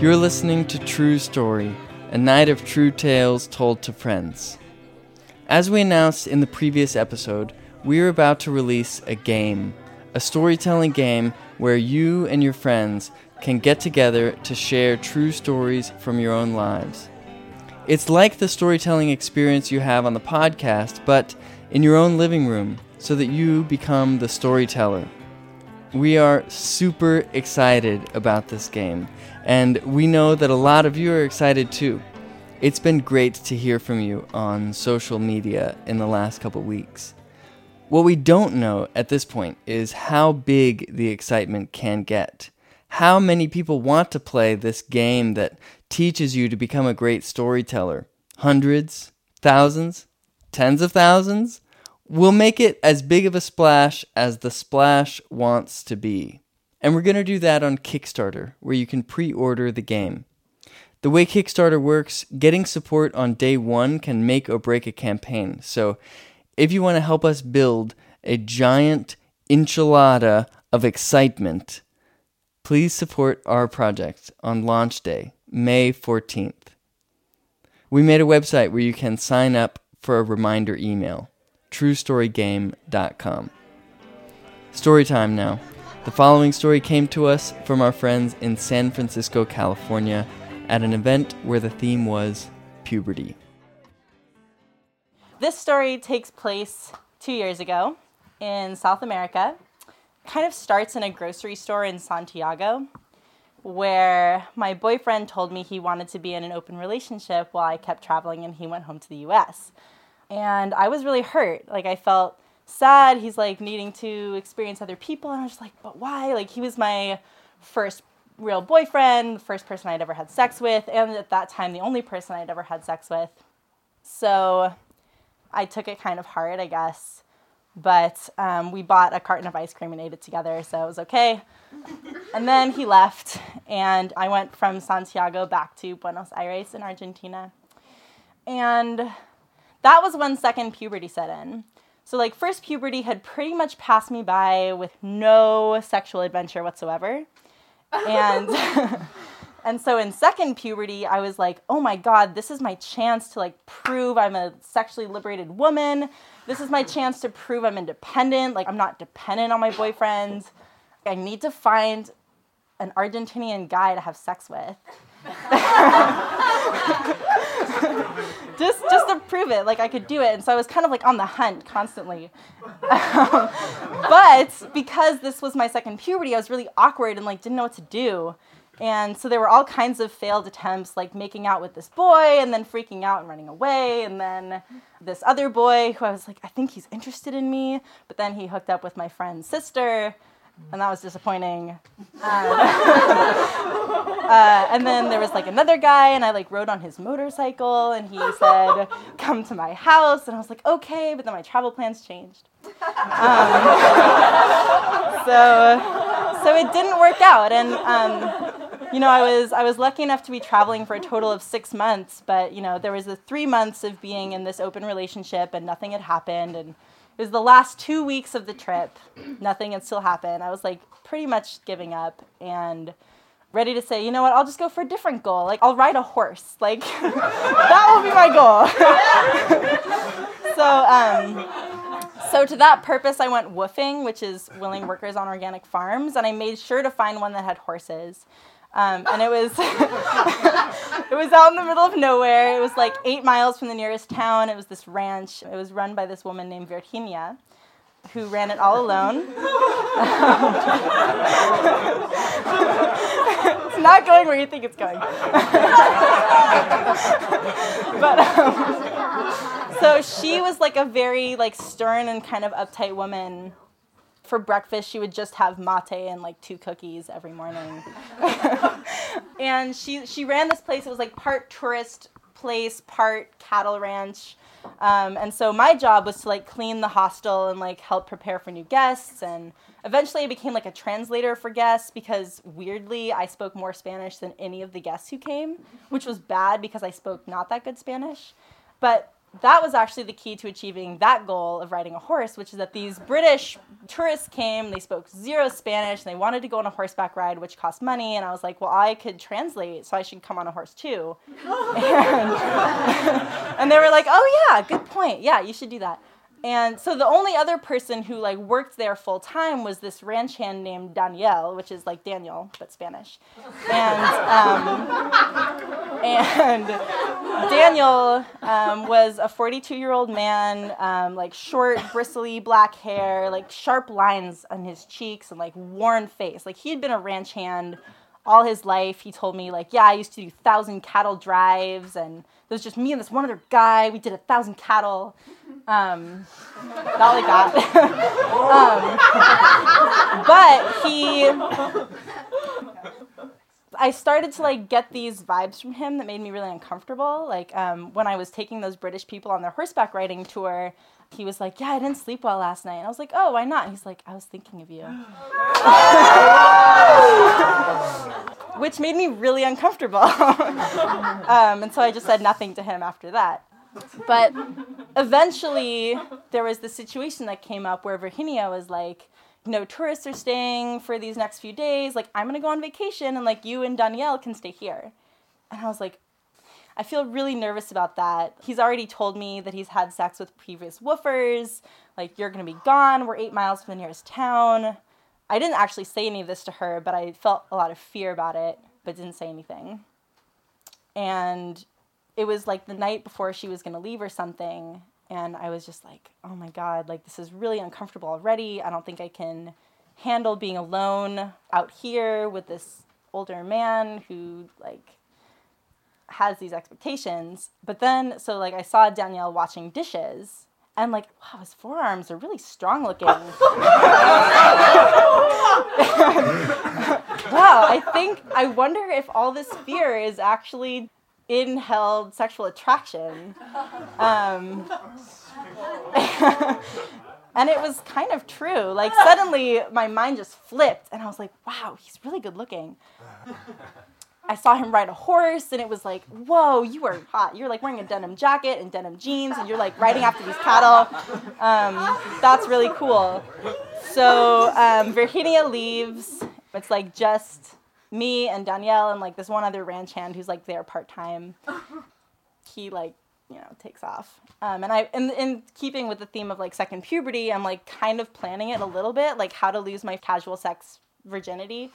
You're listening to True Story, a night of true tales told to friends. As we announced in the previous episode, we are about to release a game, a storytelling game where you and your friends can get together to share true stories from your own lives. It's like the storytelling experience you have on the podcast, but in your own living room so that you become the storyteller. We are super excited about this game, and we know that a lot of you are excited too. It's been great to hear from you on social media in the last couple weeks. What we don't know at this point is how big the excitement can get. How many people want to play this game that teaches you to become a great storyteller? Hundreds? Thousands? Tens of thousands? We'll make it as big of a splash as the splash wants to be. And we're going to do that on Kickstarter, where you can pre order the game. The way Kickstarter works, getting support on day one can make or break a campaign. So if you want to help us build a giant enchilada of excitement, please support our project on launch day, May 14th. We made a website where you can sign up for a reminder email truestorygame.com. Story time now. The following story came to us from our friends in San Francisco, California, at an event where the theme was puberty. This story takes place two years ago in South America. Kind of starts in a grocery store in Santiago, where my boyfriend told me he wanted to be in an open relationship while I kept traveling and he went home to the US. And I was really hurt. Like, I felt sad. He's like needing to experience other people. And I was just like, but why? Like, he was my first real boyfriend, the first person I'd ever had sex with, and at that time, the only person I'd ever had sex with. So I took it kind of hard, I guess. But um, we bought a carton of ice cream and ate it together, so it was okay. and then he left, and I went from Santiago back to Buenos Aires in Argentina. And that was when second puberty set in. So, like, first puberty had pretty much passed me by with no sexual adventure whatsoever. And. and so in second puberty, I was like, oh my God, this is my chance to like prove I'm a sexually liberated woman. This is my chance to prove I'm independent. Like, I'm not dependent on my boyfriend. I need to find an Argentinian guy to have sex with. just just to prove it like i could do it and so i was kind of like on the hunt constantly um, but because this was my second puberty i was really awkward and like didn't know what to do and so there were all kinds of failed attempts like making out with this boy and then freaking out and running away and then this other boy who i was like i think he's interested in me but then he hooked up with my friend's sister and that was disappointing. uh, and then there was like another guy, and I like rode on his motorcycle, and he said, "Come to my house," and I was like, "Okay," but then my travel plans changed. Um, so, so it didn't work out, and um, you know, I was I was lucky enough to be traveling for a total of six months, but you know, there was the three months of being in this open relationship, and nothing had happened, and it was the last two weeks of the trip. Nothing had still happened. I was like pretty much giving up and ready to say, you know what, I'll just go for a different goal. Like, I'll ride a horse. Like, that will be my goal. so, um, so to that purpose, I went WWOOFing, which is willing workers on organic farms, and I made sure to find one that had horses. Um, and it was it was out in the middle of nowhere. It was like eight miles from the nearest town. It was this ranch. It was run by this woman named Virginia, who ran it all alone. not going where you think it's going. but um, so she was like a very like stern and kind of uptight woman. For breakfast she would just have mate and like two cookies every morning. And she she ran this place. It was like part tourist place part cattle ranch. Um, and so my job was to like clean the hostel and like help prepare for new guests. And eventually i became like a translator for guests because weirdly i spoke more spanish than any of the guests who came which was bad because i spoke not that good spanish. But that was actually the key to achieving that goal of riding a horse, which is that these British tourists came, they spoke zero Spanish, and they wanted to go on a horseback ride, which cost money. And I was like, well, I could translate, so I should come on a horse too. and, and they were like, oh, yeah, good point. Yeah, you should do that. And so the only other person who like worked there full time was this ranch hand named Daniel, which is like Daniel but Spanish. And um, and Daniel um, was a 42 year old man, um, like short, bristly black hair, like sharp lines on his cheeks, and like worn face. Like he had been a ranch hand all his life. He told me like, yeah, I used to do thousand cattle drives and it was just me and this one other guy. We did a thousand cattle. Um, not like that. um, but he, I started to like get these vibes from him that made me really uncomfortable. Like um, when I was taking those British people on their horseback riding tour, he was like, "Yeah, I didn't sleep well last night." And I was like, "Oh, why not?" And he's like, "I was thinking of you," which made me really uncomfortable. um, and so I just said nothing to him after that. But eventually, there was the situation that came up where Virginia was like, no tourists are staying for these next few days. Like, I'm gonna go on vacation, and like you and Danielle can stay here. And I was like, I feel really nervous about that. He's already told me that he's had sex with previous WWOOFers. Like, you're gonna be gone. We're eight miles from the nearest town. I didn't actually say any of this to her, but I felt a lot of fear about it, but didn't say anything. And it was like the night before she was gonna leave or something, and I was just like, oh my God, like this is really uncomfortable already. I don't think I can handle being alone out here with this older man who like has these expectations. But then, so like I saw Danielle washing dishes and like, wow, his forearms are really strong looking. wow, I think, I wonder if all this fear is actually inheld sexual attraction. Um, and it was kind of true. Like suddenly my mind just flipped and I was like, wow, he's really good looking. I saw him ride a horse and it was like, whoa, you are hot. You're like wearing a denim jacket and denim jeans and you're like riding after these cattle. Um, that's really cool. So um, Virginia leaves. It's like just me and Danielle and like this one other ranch hand who's like there part time. he like you know takes off. Um, and I in in keeping with the theme of like second puberty, I'm like kind of planning it a little bit, like how to lose my casual sex virginity.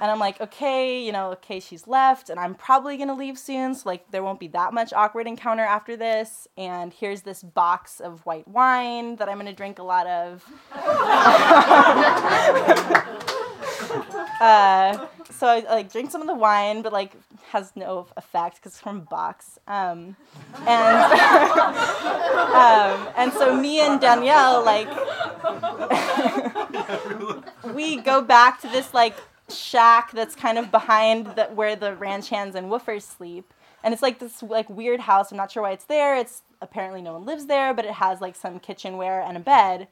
And I'm like, okay, you know, okay, she's left, and I'm probably gonna leave soon, so like there won't be that much awkward encounter after this. And here's this box of white wine that I'm gonna drink a lot of. uh, so I like drink some of the wine, but like has no effect because it's from box. Um, and um, and so me and Danielle like we go back to this like shack that's kind of behind the, where the ranch hands and WWOOFers sleep. And it's like this like weird house. I'm not sure why it's there. It's apparently no one lives there, but it has like some kitchenware and a bed.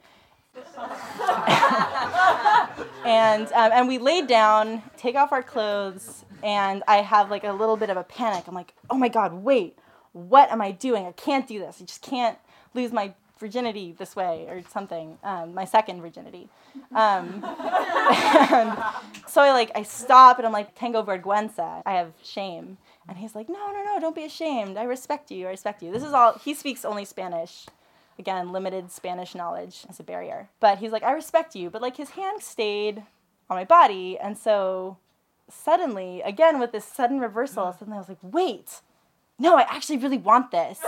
And um, and we laid down, take off our clothes, and I have like a little bit of a panic. I'm like, oh my god, wait, what am I doing? I can't do this. I just can't lose my virginity this way or something. Um, my second virginity. Um, so I like I stop and I'm like tengo vergüenza. I have shame. And he's like, no, no, no, don't be ashamed. I respect you. I respect you. This is all. He speaks only Spanish again, limited Spanish knowledge as a barrier. But he's like, I respect you. But like his hand stayed on my body. And so suddenly, again, with this sudden reversal, mm-hmm. suddenly I was like, wait, no, I actually really want this.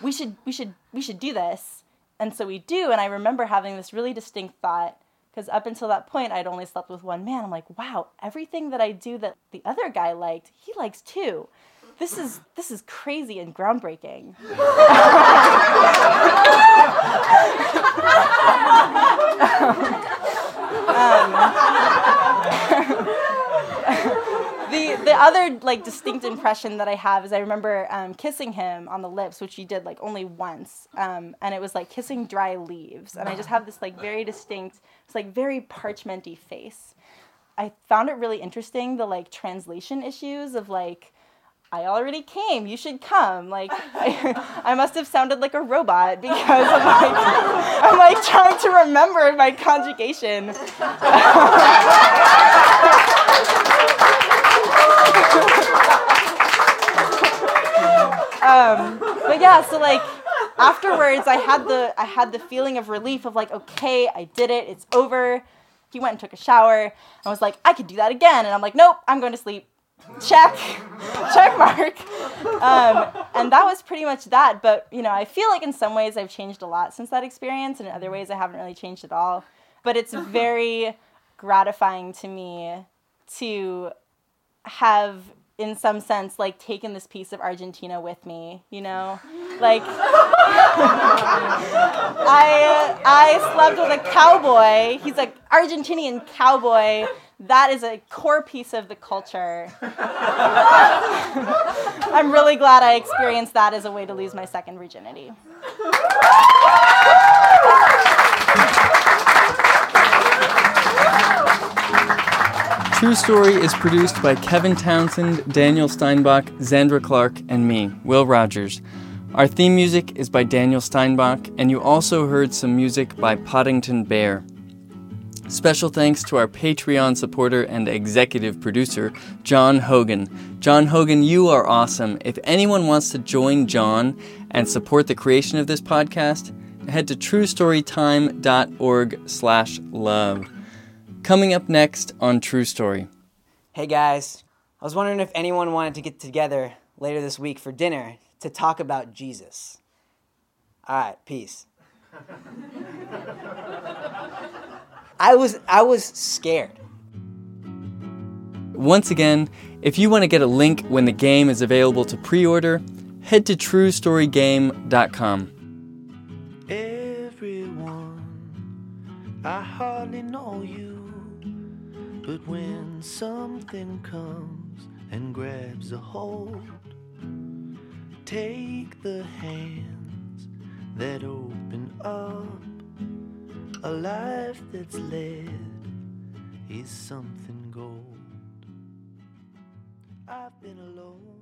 We should, we should, we should do this. And so we do. And I remember having this really distinct thought because up until that point, I'd only slept with one man. I'm like, wow, everything that I do that the other guy liked, he likes too this is this is crazy and groundbreaking. um, the the other like distinct impression that I have is I remember um, kissing him on the lips, which he did like only once, um, and it was like kissing dry leaves, and I just have this like very distinct, it's like very parchmenty face. I found it really interesting the like translation issues of like I already came. You should come. Like, I, I must have sounded like a robot because I'm like, I'm like trying to remember my conjugation. um, but yeah, so like afterwards, I had the I had the feeling of relief of like, okay, I did it. It's over. He went and took a shower I was like, I could do that again. And I'm like, nope, I'm going to sleep. Check, check mark. Um, and that was pretty much that. But you know, I feel like in some ways I've changed a lot since that experience, and in other ways I haven't really changed at all. But it's very gratifying to me to have in some sense like taken this piece of Argentina with me, you know? Like I I slept with a cowboy. He's an Argentinian cowboy. That is a core piece of the culture. I'm really glad I experienced that as a way to lose my second virginity. True Story is produced by Kevin Townsend, Daniel Steinbach, Zandra Clark, and me, Will Rogers. Our theme music is by Daniel Steinbach, and you also heard some music by Poddington Bear. Special thanks to our Patreon supporter and executive producer, John Hogan. John Hogan, you are awesome. If anyone wants to join John and support the creation of this podcast, head to truestorytime.org slash love. Coming up next on True Story. Hey guys, I was wondering if anyone wanted to get together later this week for dinner to talk about Jesus. All right, peace. I was I was scared. Once again, if you want to get a link when the game is available to pre-order, head to truestorygame.com. Everyone, I hardly know you. But when something comes and grabs a hold, take the hands that open up. A life that's led is something gold. I've been alone.